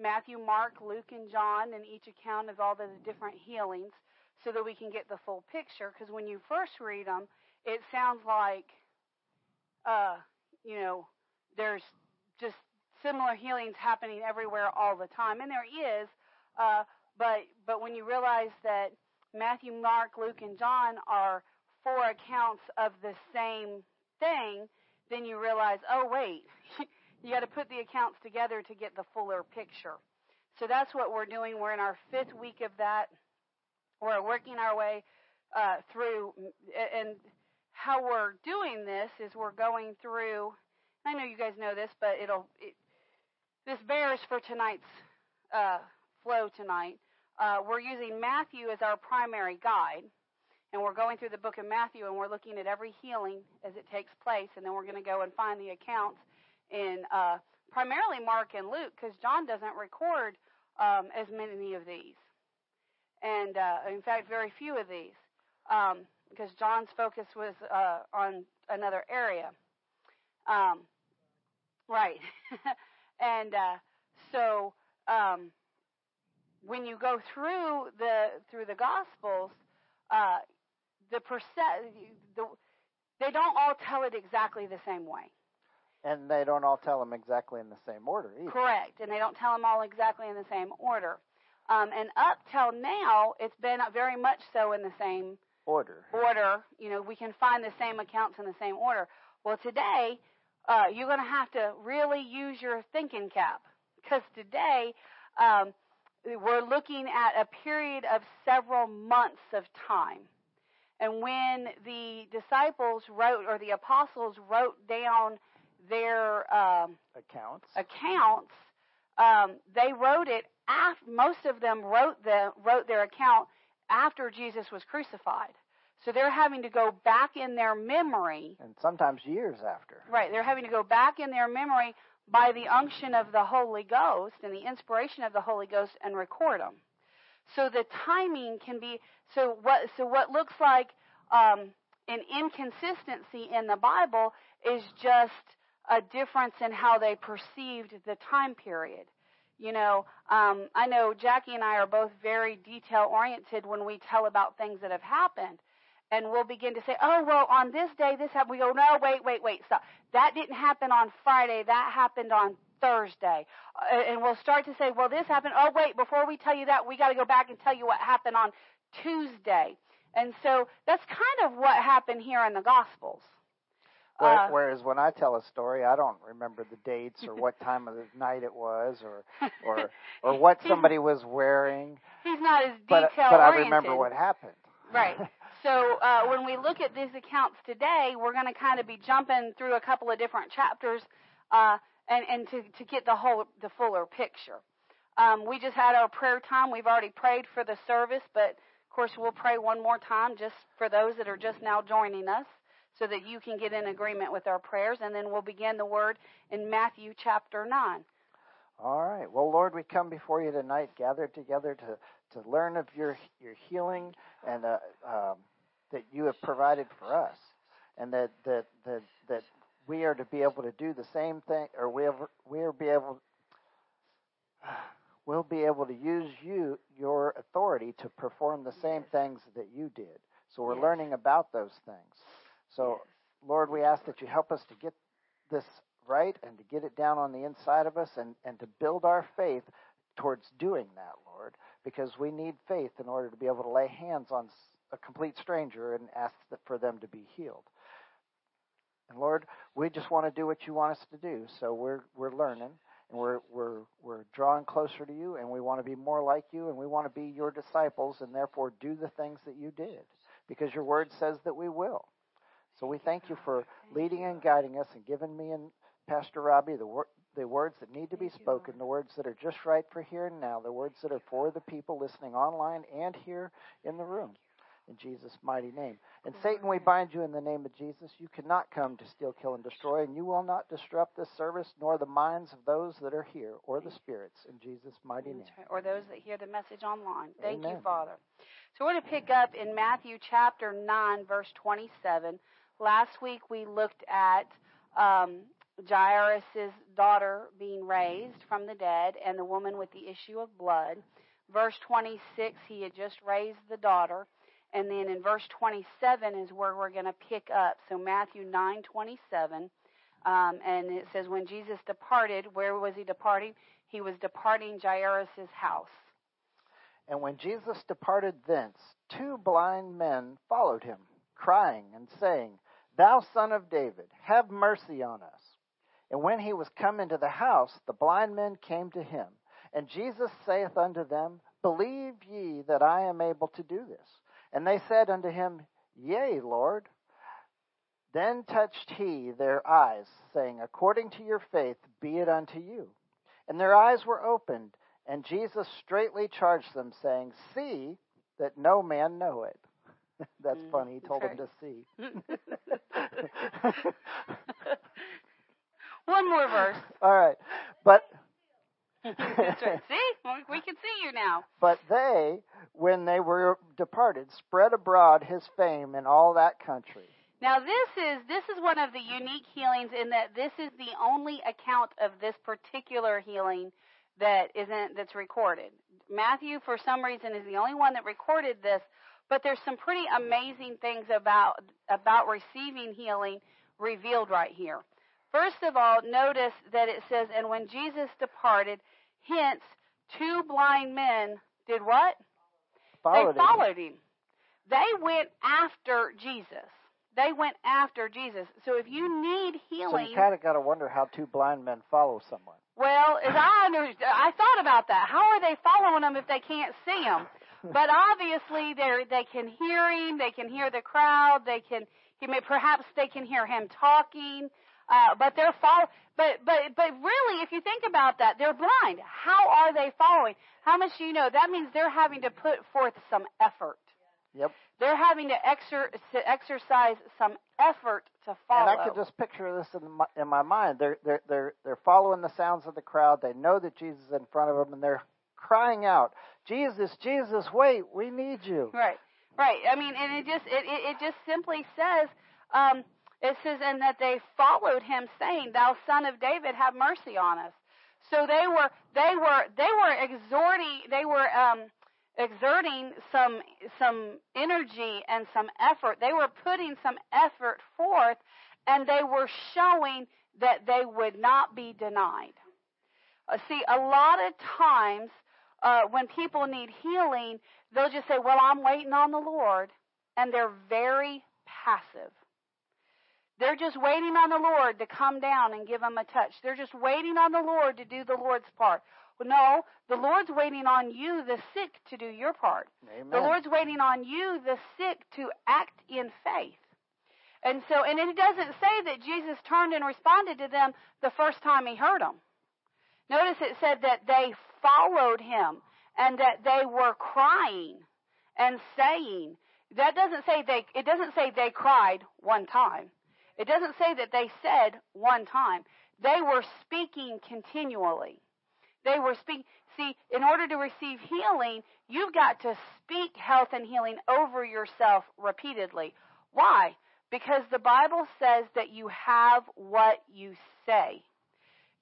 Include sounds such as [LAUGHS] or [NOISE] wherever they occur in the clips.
Matthew, Mark, Luke, and John, and each account of all the different healings so that we can get the full picture. Because when you first read them, it sounds like, uh, you know, there's just similar healings happening everywhere all the time, and there is. Uh, but but when you realize that Matthew, Mark, Luke, and John are four accounts of the same thing, then you realize, oh wait, [LAUGHS] you got to put the accounts together to get the fuller picture. So that's what we're doing. We're in our fifth week of that. We're working our way uh, through, and how we're doing this is we're going through. I know you guys know this, but it'll it, this bears for tonight's uh, flow tonight. Uh, we're using Matthew as our primary guide, and we're going through the book of Matthew, and we're looking at every healing as it takes place, and then we're going to go and find the accounts in uh, primarily Mark and Luke, because John doesn't record um, as many of these and uh, in fact, very few of these, um, because John's focus was uh, on another area. Um, right, [LAUGHS] and uh, so um, when you go through the through the Gospels, uh, the percent the they don't all tell it exactly the same way. And they don't all tell them exactly in the same order either. Correct, and they don't tell them all exactly in the same order. Um, and up till now, it's been very much so in the same order. Order. You know, we can find the same accounts in the same order. Well, today, uh, you're going to have to really use your thinking cap because today um, we're looking at a period of several months of time. And when the disciples wrote, or the apostles wrote down their um, accounts, accounts, um, they wrote it after, most of them wrote, the, wrote their account after Jesus was crucified. So they're having to go back in their memory. And sometimes years after. Right. They're having to go back in their memory by the unction of the Holy Ghost and the inspiration of the Holy Ghost and record them. So the timing can be so what so what looks like um, an inconsistency in the Bible is just a difference in how they perceived the time period. You know, um, I know Jackie and I are both very detail oriented when we tell about things that have happened. And we'll begin to say, oh, well, on this day, this happened. We go, no, wait, wait, wait, stop. That didn't happen on Friday. That happened on Thursday. Uh, and we'll start to say, well, this happened. Oh, wait, before we tell you that, we got to go back and tell you what happened on Tuesday. And so that's kind of what happened here in the Gospels. Uh, Whereas when I tell a story, I don't remember the dates or what [LAUGHS] time of the night it was, or or [LAUGHS] or what somebody was wearing. He's not as detail but, but I remember what happened. Right. [LAUGHS] So uh, when we look at these accounts today, we're going to kind of be jumping through a couple of different chapters, uh, and and to to get the whole the fuller picture. Um, we just had our prayer time. We've already prayed for the service, but of course we'll pray one more time just for those that are just now joining us so that you can get in agreement with our prayers. And then we'll begin the word in Matthew chapter 9. All right. Well, Lord, we come before you tonight, gathered together to, to learn of your, your healing and uh, um, that you have provided for us. And that, that, that, that we are to be able to do the same thing, or we are, we are be able, [SIGHS] we'll be able to use you, your authority, to perform the same things that you did. So we're yes. learning about those things. So, Lord, we ask that you help us to get this right and to get it down on the inside of us and, and to build our faith towards doing that, Lord, because we need faith in order to be able to lay hands on a complete stranger and ask for them to be healed. And Lord, we just want to do what you want us to do. So we're we're learning and we're we're we're drawing closer to you and we want to be more like you and we want to be your disciples and therefore do the things that you did because your word says that we will. So we thank you for leading and guiding us and giving me and Pastor Robbie the wor- the words that need to be spoken, the words that are just right for here and now, the words that are for the people listening online and here in the room. In Jesus' mighty name. And Satan, we bind you in the name of Jesus. You cannot come to steal, kill, and destroy, and you will not disrupt this service nor the minds of those that are here or the spirits in Jesus' mighty name. Or those that hear the message online. Thank Amen. you, Father. So we're going to pick up in Matthew chapter 9, verse 27. Last week we looked at um, Jairus' daughter being raised from the dead and the woman with the issue of blood. Verse 26, he had just raised the daughter. And then in verse 27 is where we're going to pick up. So Matthew 9 27. Um, and it says, When Jesus departed, where was he departing? He was departing Jairus' house. And when Jesus departed thence, two blind men followed him, crying and saying, Thou son of David, have mercy on us. And when he was come into the house, the blind men came to him. And Jesus saith unto them, Believe ye that I am able to do this? And they said unto him, Yea, Lord. Then touched he their eyes, saying, According to your faith be it unto you. And their eyes were opened, and Jesus straightly charged them, saying, See that no man know it. [LAUGHS] That's mm, funny. He told right. them to see. [LAUGHS] [LAUGHS] One more verse. All right. But right. See? We can see you now. But they, when they were departed, spread abroad his fame in all that country. Now this is this is one of the unique healings in that this is the only account of this particular healing that isn't that's recorded. Matthew for some reason is the only one that recorded this, but there's some pretty amazing things about about receiving healing revealed right here. First of all, notice that it says, and when Jesus departed, hence two blind men did what? Followed they followed him. him. They went after Jesus. They went after Jesus. So if you need healing, so you kind of got to wonder how two blind men follow someone. Well, as I under, I thought about that. How are they following them if they can't see him? But obviously, they they can hear him. They can hear the crowd. They can. He may, perhaps they can hear him talking. Uh, but they're follow, but but but really, if you think about that, they're blind. How are they following? How much do you know? That means they're having to put forth some effort. Yep. They're having to, exer- to exercise some effort to follow. And I could just picture this in my, in my mind. They're they're they're they're following the sounds of the crowd. They know that Jesus is in front of them, and they're crying out, "Jesus, Jesus, wait, we need you!" Right, right. I mean, and it just it it, it just simply says. Um, it says, and that they followed him, saying, "Thou son of David, have mercy on us." So they were, they were, they were exhorting, they were um, exerting some some energy and some effort. They were putting some effort forth, and they were showing that they would not be denied. Uh, see, a lot of times uh, when people need healing, they'll just say, "Well, I'm waiting on the Lord," and they're very passive. They're just waiting on the Lord to come down and give them a touch. They're just waiting on the Lord to do the Lord's part. Well, no, the Lord's waiting on you, the sick, to do your part. Amen. The Lord's waiting on you, the sick, to act in faith. And so, and it doesn't say that Jesus turned and responded to them the first time he heard them. Notice it said that they followed him and that they were crying and saying. That doesn't say they, it doesn't say they cried one time. It doesn't say that they said one time. They were speaking continually. They were speaking. See, in order to receive healing, you've got to speak health and healing over yourself repeatedly. Why? Because the Bible says that you have what you say.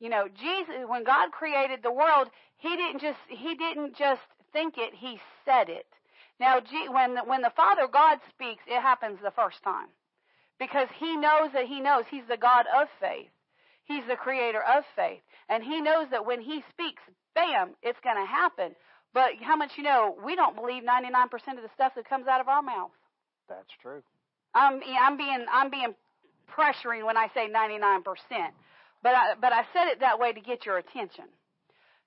You know, Jesus, when God created the world, He didn't just, He didn't just think it, He said it. Now, when the, when the Father God speaks, it happens the first time because he knows that he knows he's the God of faith. He's the creator of faith. And he knows that when he speaks, bam, it's going to happen. But how much you know, we don't believe 99% of the stuff that comes out of our mouth. That's true. I'm, I'm being, I'm being pressuring when I say 99%. But I, but I said it that way to get your attention.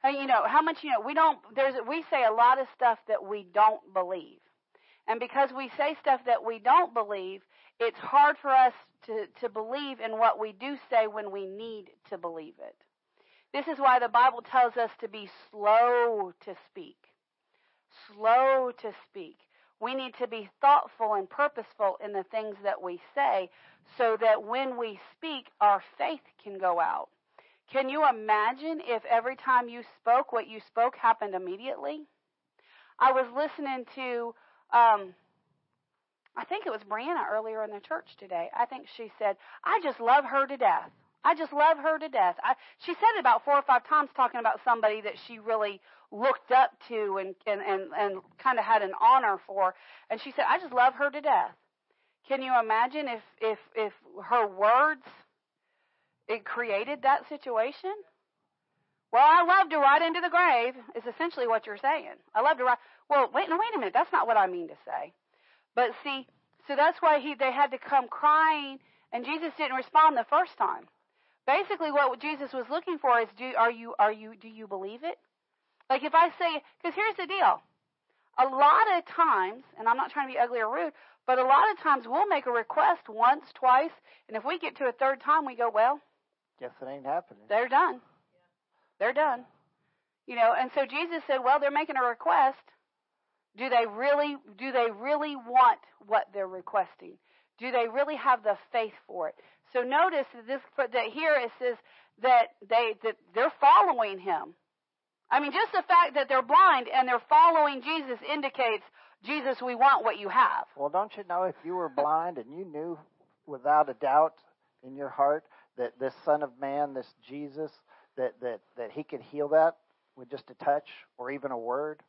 You know, how much you know, we don't, there's, we say a lot of stuff that we don't believe. And because we say stuff that we don't believe, it's hard for us to, to believe in what we do say when we need to believe it. This is why the Bible tells us to be slow to speak. Slow to speak. We need to be thoughtful and purposeful in the things that we say so that when we speak, our faith can go out. Can you imagine if every time you spoke, what you spoke happened immediately? I was listening to um, I think it was Brianna earlier in the church today. I think she said, I just love her to death. I just love her to death. I, she said it about four or five times talking about somebody that she really looked up to and, and, and, and kind of had an honor for. And she said, I just love her to death. Can you imagine if, if, if her words, it created that situation? Well, I love to ride into the grave is essentially what you're saying. I love to ride. Well, wait, no, wait a minute. That's not what I mean to say. But see, so that's why he, they had to come crying and Jesus didn't respond the first time. Basically, what Jesus was looking for is, do are you are you do you believe it? Like if I say, because here's the deal, a lot of times, and I'm not trying to be ugly or rude, but a lot of times we'll make a request once, twice, and if we get to a third time, we go, well, guess it ain't happening. They're done. They're done. You know, and so Jesus said, well, they're making a request. Do they really do they really want what they're requesting? Do they really have the faith for it? So notice that this that here it says that they that they're following him. I mean, just the fact that they're blind and they're following Jesus indicates, Jesus, we want what you have. Well, don't you know if you were blind and you knew without a doubt in your heart that this Son of Man, this Jesus, that that that he could heal that with just a touch or even a word?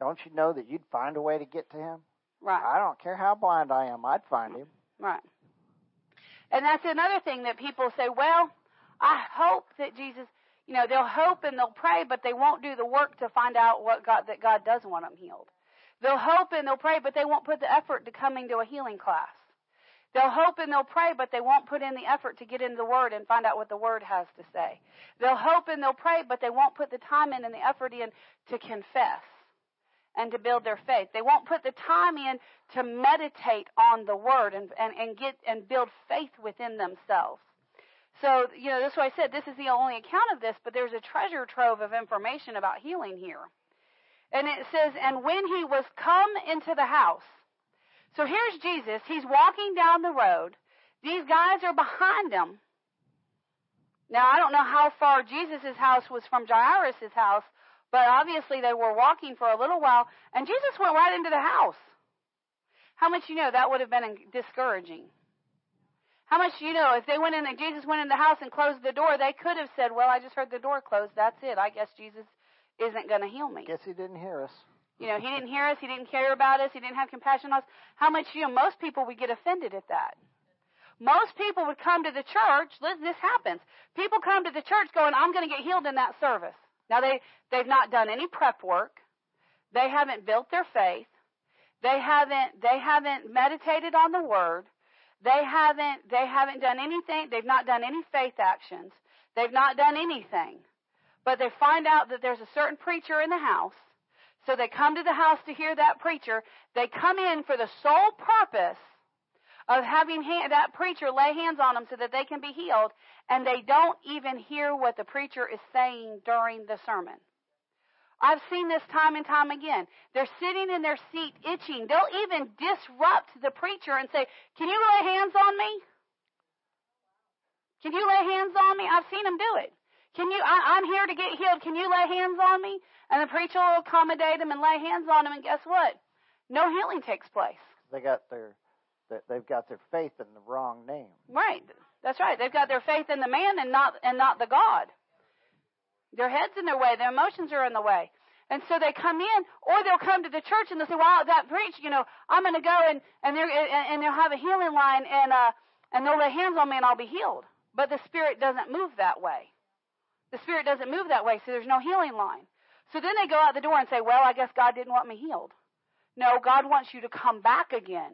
Don't you know that you'd find a way to get to him? Right. I don't care how blind I am, I'd find him. Right. And that's another thing that people say, well, I hope that Jesus, you know, they'll hope and they'll pray, but they won't do the work to find out what God, that God does want them healed. They'll hope and they'll pray, but they won't put the effort to coming to a healing class. They'll hope and they'll pray, but they won't put in the effort to get into the Word and find out what the Word has to say. They'll hope and they'll pray, but they won't put the time in and the effort in to confess and to build their faith. They won't put the time in to meditate on the word and, and, and get and build faith within themselves. So, you know, that's why I said this is the only account of this, but there's a treasure trove of information about healing here. And it says, and when he was come into the house. So here's Jesus. He's walking down the road. These guys are behind him. Now, I don't know how far Jesus' house was from Jairus' house, but obviously they were walking for a little while, and Jesus went right into the house. How much you know that would have been discouraging? How much you know if they went in and Jesus went in the house and closed the door, they could have said, "Well, I just heard the door close. That's it. I guess Jesus isn't going to heal me." Guess he didn't hear us. You know, he didn't hear us. He didn't care about us. He didn't have compassion on us. How much you know? Most people would get offended at that. Most people would come to the church. Listen this happens. People come to the church going, "I'm going to get healed in that service." Now they, they've not done any prep work. They haven't built their faith. They haven't, they haven't meditated on the word. They haven't, they haven't done anything. They've not done any faith actions. They've not done anything. But they find out that there's a certain preacher in the house. So they come to the house to hear that preacher. They come in for the sole purpose of having that preacher lay hands on them so that they can be healed, and they don't even hear what the preacher is saying during the sermon. I've seen this time and time again. They're sitting in their seat itching. They'll even disrupt the preacher and say, Can you lay hands on me? Can you lay hands on me? I've seen them do it. Can you, I, I'm here to get healed. Can you lay hands on me? And the preacher will accommodate them and lay hands on them, and guess what? No healing takes place. They got their they've got their faith in the wrong name. Right. That's right. They've got their faith in the man and not and not the God. Their head's in their way. Their emotions are in the way. And so they come in, or they'll come to the church and they'll say, "Well, that preach, you know, I'm going to go and and they're and they'll have a healing line and uh and they'll lay hands on me and I'll be healed." But the spirit doesn't move that way. The spirit doesn't move that way, so there's no healing line. So then they go out the door and say, "Well, I guess God didn't want me healed." No, God wants you to come back again.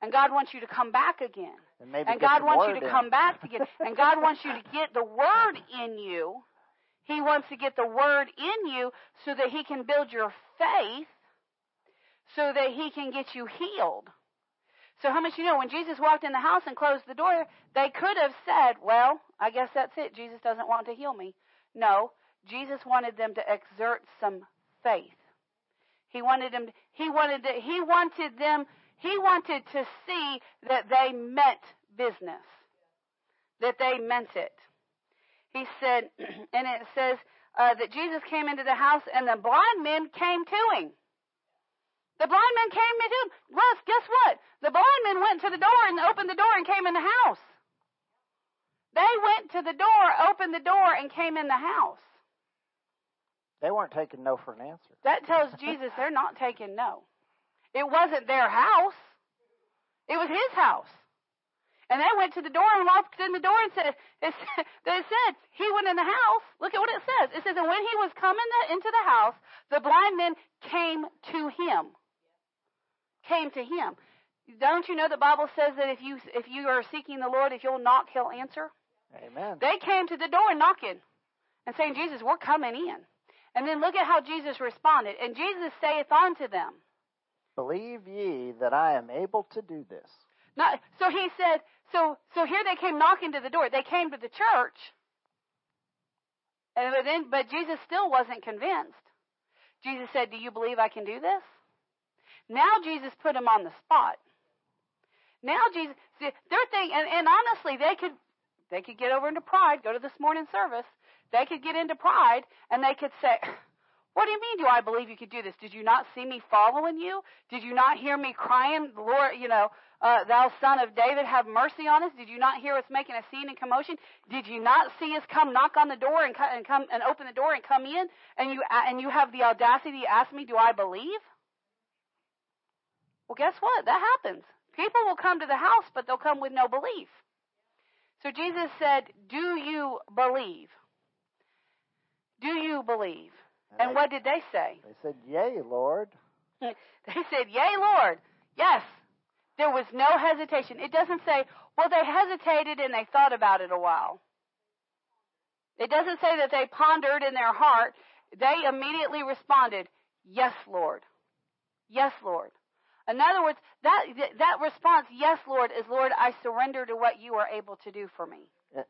And God wants you to come back again. And, maybe and God wants you to in. come back again. and God wants you to get the word in you. He wants to get the word in you so that he can build your faith so that he can get you healed. So how much you know when Jesus walked in the house and closed the door, they could have said, "Well, I guess that's it. Jesus doesn't want to heal me." No, Jesus wanted them to exert some faith. He wanted them he wanted to, he wanted them he wanted to see that they meant business, that they meant it. He said, [CLEARS THROAT] and it says uh, that Jesus came into the house and the blind men came to him. The blind men came to him. Well, guess what? The blind men went to the door and opened the door and came in the house. They went to the door, opened the door, and came in the house. They weren't taking no for an answer. That tells [LAUGHS] Jesus they're not taking no. It wasn't their house. It was his house. And they went to the door and walked in the door and said, [LAUGHS] it they said he went in the house. Look at what it says. It says, and when he was coming into the house, the blind men came to him. Came to him. Don't you know the Bible says that if you if you are seeking the Lord, if you'll knock, He'll answer. Amen. They came to the door knocking, and saying, "Jesus, we're coming in." And then look at how Jesus responded. And Jesus saith unto them, Believe ye that I am able to do this. Not, so he said, so so here they came knocking to the door. They came to the church, and but then but Jesus still wasn't convinced. Jesus said, "Do you believe I can do this?" Now Jesus put him on the spot. Now Jesus, see, they're thinking, and, and honestly, they could they could get over into pride. Go to this morning service. They could get into pride, and they could say, [CLEARS THROAT] "What do you mean? Do I believe you could do this? Did you not see me following you? Did you not hear me crying, Lord? You know, uh, thou son of David, have mercy on us. Did you not hear us making a scene and commotion? Did you not see us come knock on the door and, and come and open the door and come in? And you and you have the audacity to ask me, do I believe? Well, guess what? That happens. People will come to the house, but they'll come with no belief. So Jesus said, Do you believe? Do you believe? And, they, what did they say? They said, Yea, Lord. [LAUGHS] they said, Yea, Lord. Yes. There was no hesitation. It doesn't say, well, they hesitated and they thought about it a while. It doesn't say that they pondered in their heart. They immediately responded, Yes, Lord. Yes, Lord. In other words, that that response, yes, Lord, is Lord, I surrender to what you are able to do for me.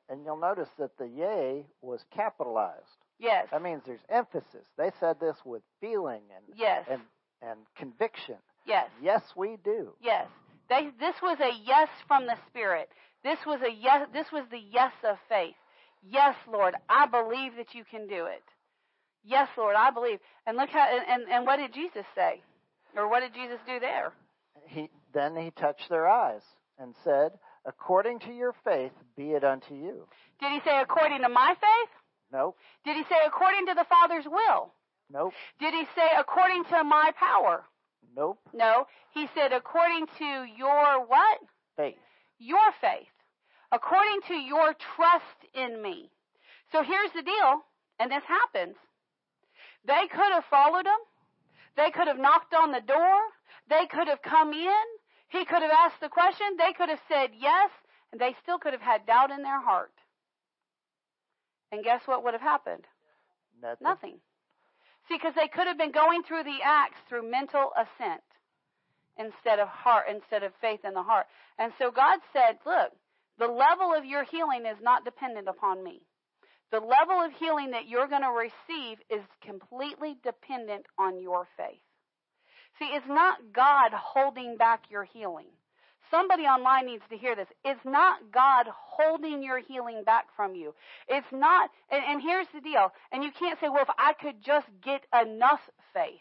And you'll notice that the yea was capitalized. Yes. That means there's emphasis. They said this with feeling and yes. and and conviction. Yes. Yes, we do. Yes. They, this was a yes from the Spirit. This was a yes. This was the yes of faith. Yes, Lord, I believe that you can do it. Yes, Lord, I believe. And look how and, and, and what did Jesus say? Or what did Jesus do there? He then he touched their eyes and said, "According to your faith, be it unto you." Did he say according to my faith? Nope. Did he say according to the Father's will? Nope. Did he say according to my power? Nope. No. He said according to your what? Faith. Your faith. According to your trust in me. So here's the deal, and this happens. They could have followed him. They could have knocked on the door. They could have come in. He could have asked the question. They could have said yes, and they still could have had doubt in their heart. And guess what would have happened? Nothing. Nothing. Because they could have been going through the acts through mental assent instead of heart, instead of faith in the heart. And so God said, look, the level of your healing is not dependent upon me. The level of healing that you're going to receive is completely dependent on your faith. See, it's not God holding back your healing. Somebody online needs to hear this. It's not God holding your healing back from you. It's not, and, and here's the deal. And you can't say, well, if I could just get enough faith.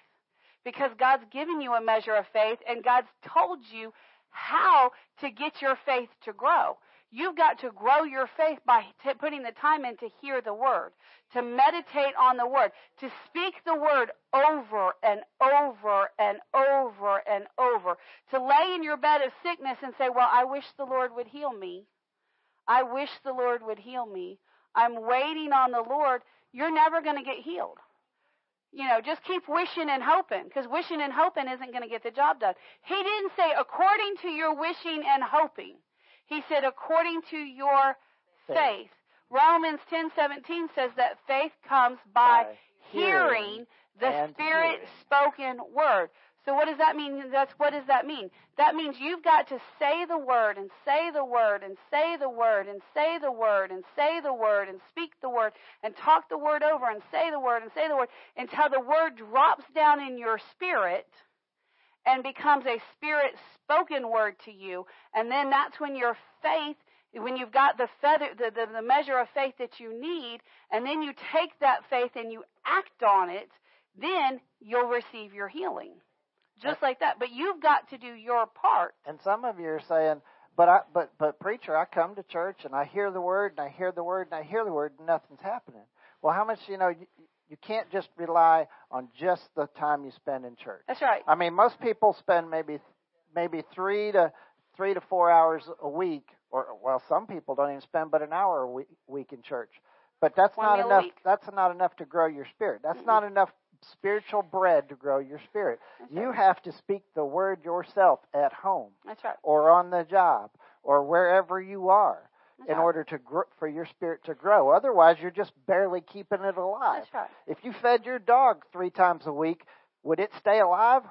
Because God's given you a measure of faith and God's told you how to get your faith to grow. You've got to grow your faith by t- putting the time in to hear the word, to meditate on the word, to speak the word over and over and over and over, to lay in your bed of sickness and say, Well, I wish the Lord would heal me. I wish the Lord would heal me. I'm waiting on the Lord. You're never going to get healed. You know, just keep wishing and hoping, because wishing and hoping isn't going to get the job done. He didn't say, according to your wishing and hoping. He said, according to your faith. Romans 10:17 says that faith comes by, by hearing, hearing the Spirit spoken word. So what does that mean? That's what does that mean? That means you've got to say the word and say the word and say the word and say the word and say the word and speak the word and talk the word over and say the word and say the word until the word drops down in your spirit and becomes a spirit spoken word to you. And then that's when your faith, when you've got the feather, the, the, the measure of faith that you need, and then you take that faith and you act on it, then you'll receive your healing. Just like that. But you've got to do your part. And some of you are saying, But I but but preacher, I come to church and I hear the word and I hear the word and I hear the word and nothing's happening. Well, how much you know? You, can't just rely on just the time you spend in church. That's right. I mean, most people spend maybe maybe three to three to four hours a week, or well, some people don't even spend but an hour a week, week in church. But that's One not enough. That's not enough to grow your spirit. That's not enough spiritual bread to grow your spirit. That's You right. have to speak the word yourself at home That's right. or on the job or wherever you are That's in right. order to gr- for your spirit to grow. Otherwise, you're just barely keeping it alive. That's right. If you fed your dog three times a week, would it stay alive?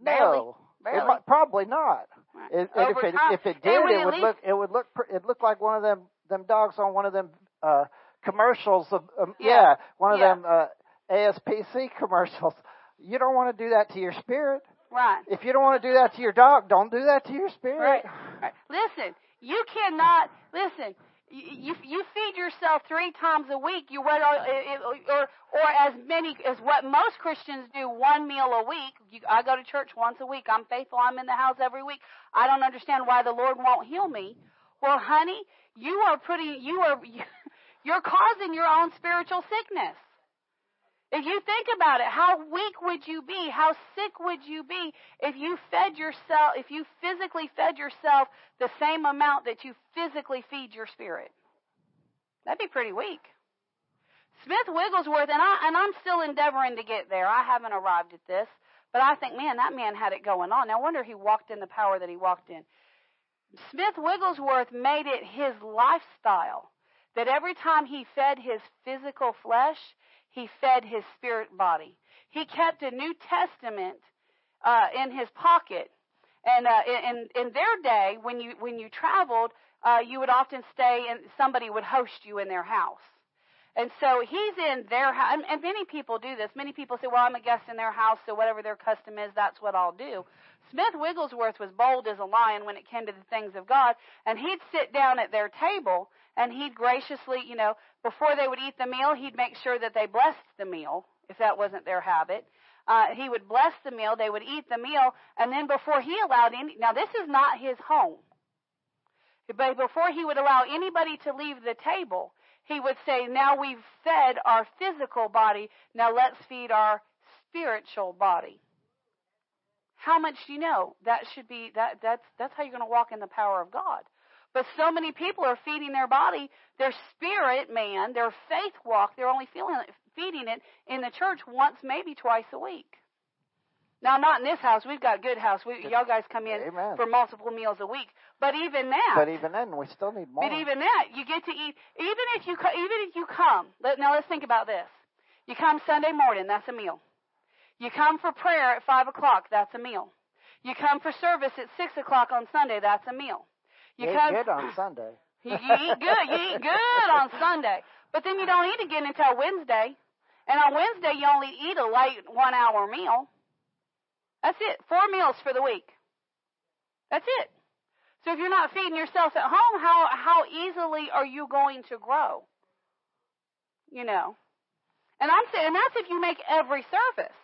Barely. No, Barely. It might, probably not. Right. It, if it if it it did, would it would look it would look pr- it looked like one of them them dogs on one of them uh commercials of um, Yeah. yeah. one of Yeah. them uh ASPC [LAUGHS] commercials. You don't want to do that to your spirit. Right. If you don't want to do that to your dog, don't do that to your spirit. Right. right. Listen, you cannot listen. You, you feed yourself three times a week. You what or or or as many as what most Christians do one meal a week. You, I go to church once a week. I'm faithful. I'm in the house every week. I don't understand why the Lord won't heal me. Well, honey, you are putting you are [LAUGHS] you're causing your own spiritual sickness. If you think about it, how weak would you be? How sick would you be if you fed yourself, if you physically fed yourself the same amount that you physically feed your spirit? That'd be pretty weak. Smith Wigglesworth, and I and I'm still endeavoring to get there. I haven't arrived at this, but I think, man, that man had it going on. No wonder he walked in the power that he walked in. Smith Wigglesworth made it his lifestyle that every time he fed his physical flesh, he fed his spirit body. He kept a New Testament uh, in his pocket, and uh, in in their day, when you when you traveled, uh, you would often stay and somebody would host you in their house. And so he's in their house, and, and many people do this. Many people say, "Well, I'm a guest in their house, so whatever their custom is, that's what I'll do." Smith Wigglesworth was bold as a lion when it came to the things of God, and he'd sit down at their table and he'd graciously, you know, before they would eat the meal, he'd make sure that they blessed the meal if that wasn't their habit. Uh, he would bless the meal, they would eat the meal, and then before he allowed any, now this is not his home, but before he would allow anybody to leave the table, he would say, Now we've fed our physical body, now let's feed our spiritual body. How much do you know? That should be that that's that's how you're going to walk in the power of God. But so many people are feeding their body, their spirit man, their faith walk, they're only feeling it, feeding it in the church once, maybe twice a week. Now, not in this house. We've got good house. We, y'all guys come in Amen. for multiple meals a week. But even that, But even then, we still need more. but even that, you get to eat. Even if you even if you come, let, now let's think about this. You come Sunday morning, that's a meal. You come for prayer at five o'clock, that's a meal. You come for service at six o'clock on Sunday, that's a meal. You you eat good on Sunday. [LAUGHS] you, you eat good. You eat good on Sunday, but then you don't eat again until Wednesday. And on Wednesday, you only eat a late one-hour meal. That's it. Four meals for the week. That's it. So if you're not feeding yourself at home, how how easily are you going to grow? You know. And I'm saying and that's if you make every service.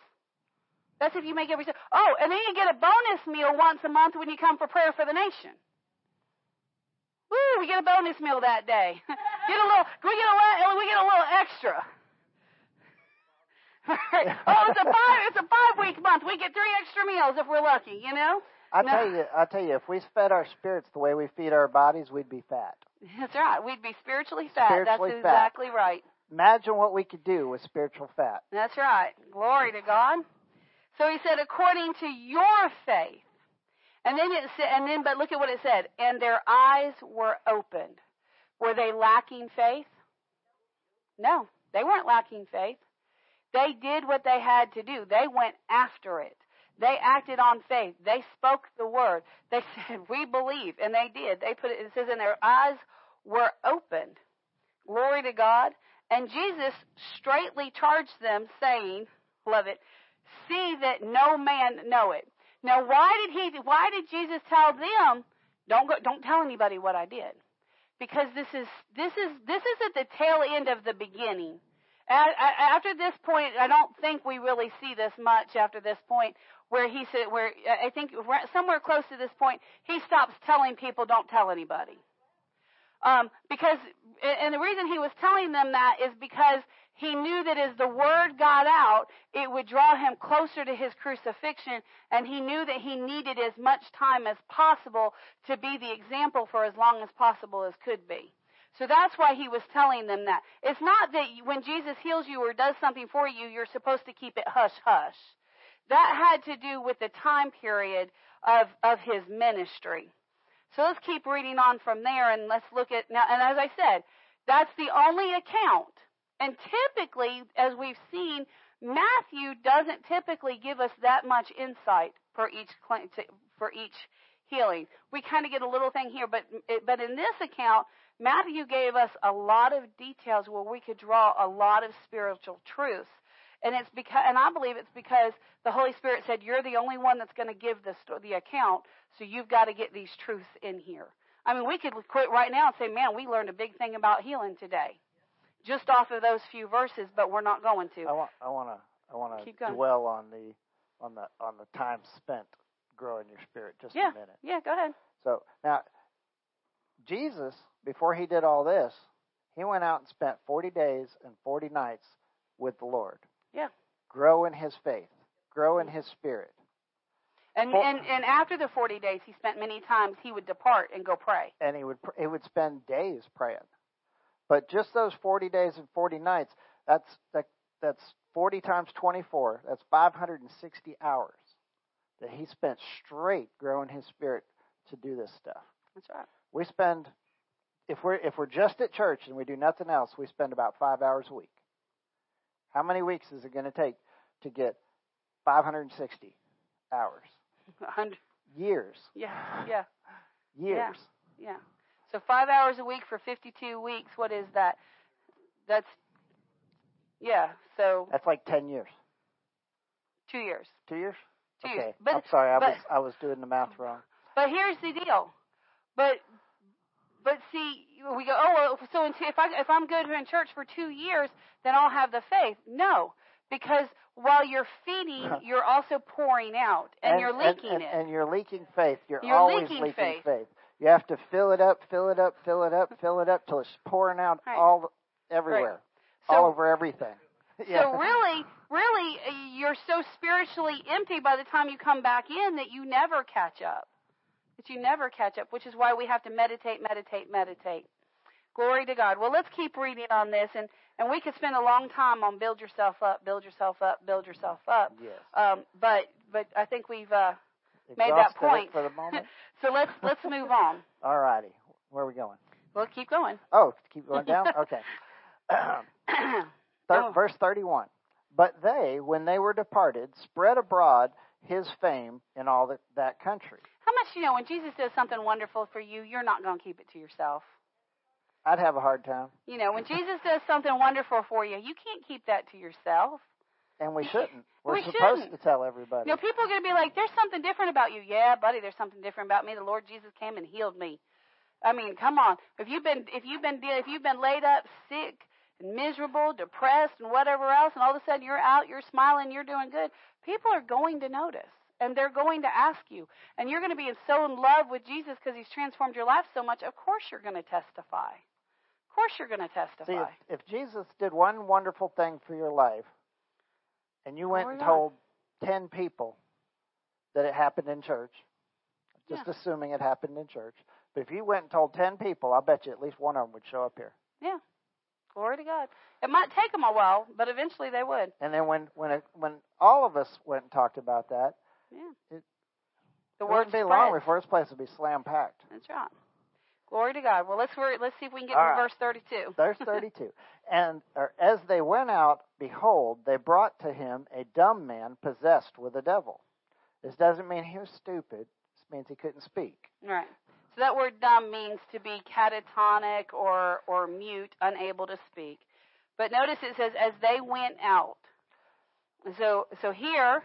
That's if you make every service. Oh, and then you get a bonus meal once a month when you come for prayer for the nation. Woo, we get a bonus meal that day. [LAUGHS] get a little we get a we get a little extra. [LAUGHS] oh, it's a five it's a five week month. We get three extra meals if we're lucky, you know? I No. tell you, I tell you, if we fed our spirits the way we feed our bodies, we'd be fat. That's right. We'd be spiritually fat. Spiritually That's fat. exactly right. Imagine what we could do with spiritual fat. That's right. Glory to God. So he said, according to your faith. And then it said, and then, but look at what it said. And their eyes were opened. Were they lacking faith? No, they weren't lacking faith. They did what they had to do. They went after it. They acted on faith. They spoke the word. They [LAUGHS] said, "We believe," and they did. They put it. It says, "And their eyes were opened." Glory to God. And Jesus straightly charged them, saying, "Love it. See that no man know it." Now, why did he? Why did Jesus tell them, "Don't go, don't tell anybody what I did"? Because this is this is this is at the tail end of the beginning, after this point, I don't think we really see this much after this point, where he said, where I think somewhere close to this point, he stops telling people, don't tell anybody. Um, because, and the reason he was telling them that is because he knew that as the word got out, it would draw him closer to his crucifixion, and he knew that he needed as much time as possible to be the example for as long as possible as could be. So that's why he was telling them that. It's not that when Jesus heals you or does something for you, you're supposed to keep it hush hush. That had to do with the time period of, of his ministry. So let's keep reading on from there and let's look at now. And as I said, that's the only account. And typically, as we've seen, Matthew doesn't typically give us that much insight for each for each healing. We kind of get a little thing here, but but in this account, Matthew gave us a lot of details where we could draw a lot of spiritual truths. And it's because, and I believe it's because the Holy Spirit said, "You're the only one that's going to give the the account, so you've got to get these truths in here." I mean, we could quit right now and say, "Man, we learned a big thing about healing today," just off of those few verses, but we're not going to. I want, I want to, I want to dwell on the, on the, on the time spent growing your spirit. Just yeah. a minute. Yeah, go ahead. So now, Jesus, before he did all this, he went out and spent 40 days and 40 nights with the Lord. Yeah. Grow in his faith, grow in his spirit. And, For, and and after the 40 days he spent many times he would depart and go pray. And he would he would spend days praying. But just those 40 days and 40 nights, that's that, that's 40 times 24. That's 560 hours that he spent straight growing his spirit to do this stuff. That's right. We spend if we're if we're just at church and we do nothing else, we spend about 5 hours a week. How many weeks is it going to take to get 560 hours? 100 years. Yeah, yeah. Years. Yeah. yeah. So 5 hours a week for 52 weeks, what is that? That's yeah, so That's like 10 years. 2 years. 2 years? Two okay. years. But, I'm sorry, I but, was I was doing the math wrong. But here's the deal. But but see, we go, oh, well, so if I if I'm good in church for two years, then I'll have the faith. No, because while you're feeding, [LAUGHS] you're also pouring out, and, and you're leaking and, it. And you're leaking faith. You're, you're always leaking, leaking faith. faith. You have to fill it up, fill it up, fill it up, fill it up till it's pouring out right. all everywhere, right. so, all over everything. [LAUGHS] yeah. So really, really, you're so spiritually empty by the time you come back in that you never catch up that you never catch up, which is why we have to meditate, meditate, meditate. Glory to God. Well, let's keep reading on this, and, and we could spend a long time on build yourself up, build yourself up, build yourself up. Yes. Um, but but I think we've uh, made that point for the [LAUGHS] moment. so let's let's move on. [LAUGHS] All righty. Where are we going? Well, keep going. Oh, keep going down. [LAUGHS] Okay. [CLEARS THROAT] Thir- oh. Verse thirty-one. But they, when they were departed, spread abroad his fame in all the, that country. How much you know when Jesus does something wonderful for you, you're not going to keep it to yourself. I'd have a hard time. You know, when Jesus does something wonderful for you, you can't keep that to yourself. And we shouldn't. We're we supposed shouldn't. to tell everybody. Know, people are going to be like, "There's something different about you." Yeah, buddy, there's something different about me. The Lord Jesus came and healed me. I mean, come on. If you've been if you've been if you've been laid up sick and miserable, depressed, and whatever else, and all of a sudden you're out, you're smiling, you're doing good, people are going to notice and they're going to ask you. And you're going to be so in love with Jesus because he's transformed your life so much, of course you're going to testify. Of course you're going to testify. See, if, if Jesus did one wonderful thing for your life, and you oh went Glory and to told ten people that it happened in church, just Yeah. assuming it happened in church, but if you went and told ten people, I bet you at least one of them would show up here. Yeah. Glory to God. It might take them a while, but eventually they would. And then when when it, when all of us went and talked about that, Yeah. It- the it word wouldn't be long spreads. before this place would be slam packed. That's right. Glory to God. Well, let's let's see if we can get All to right. verse 32. [LAUGHS] Verse 32. And or, as they went out, behold, they brought to him a dumb man possessed with a devil. This doesn't mean he was stupid. This means he couldn't speak. Right. So that word dumb means to be catatonic or, or mute, unable to speak. But notice it says, as they went out. So, so here,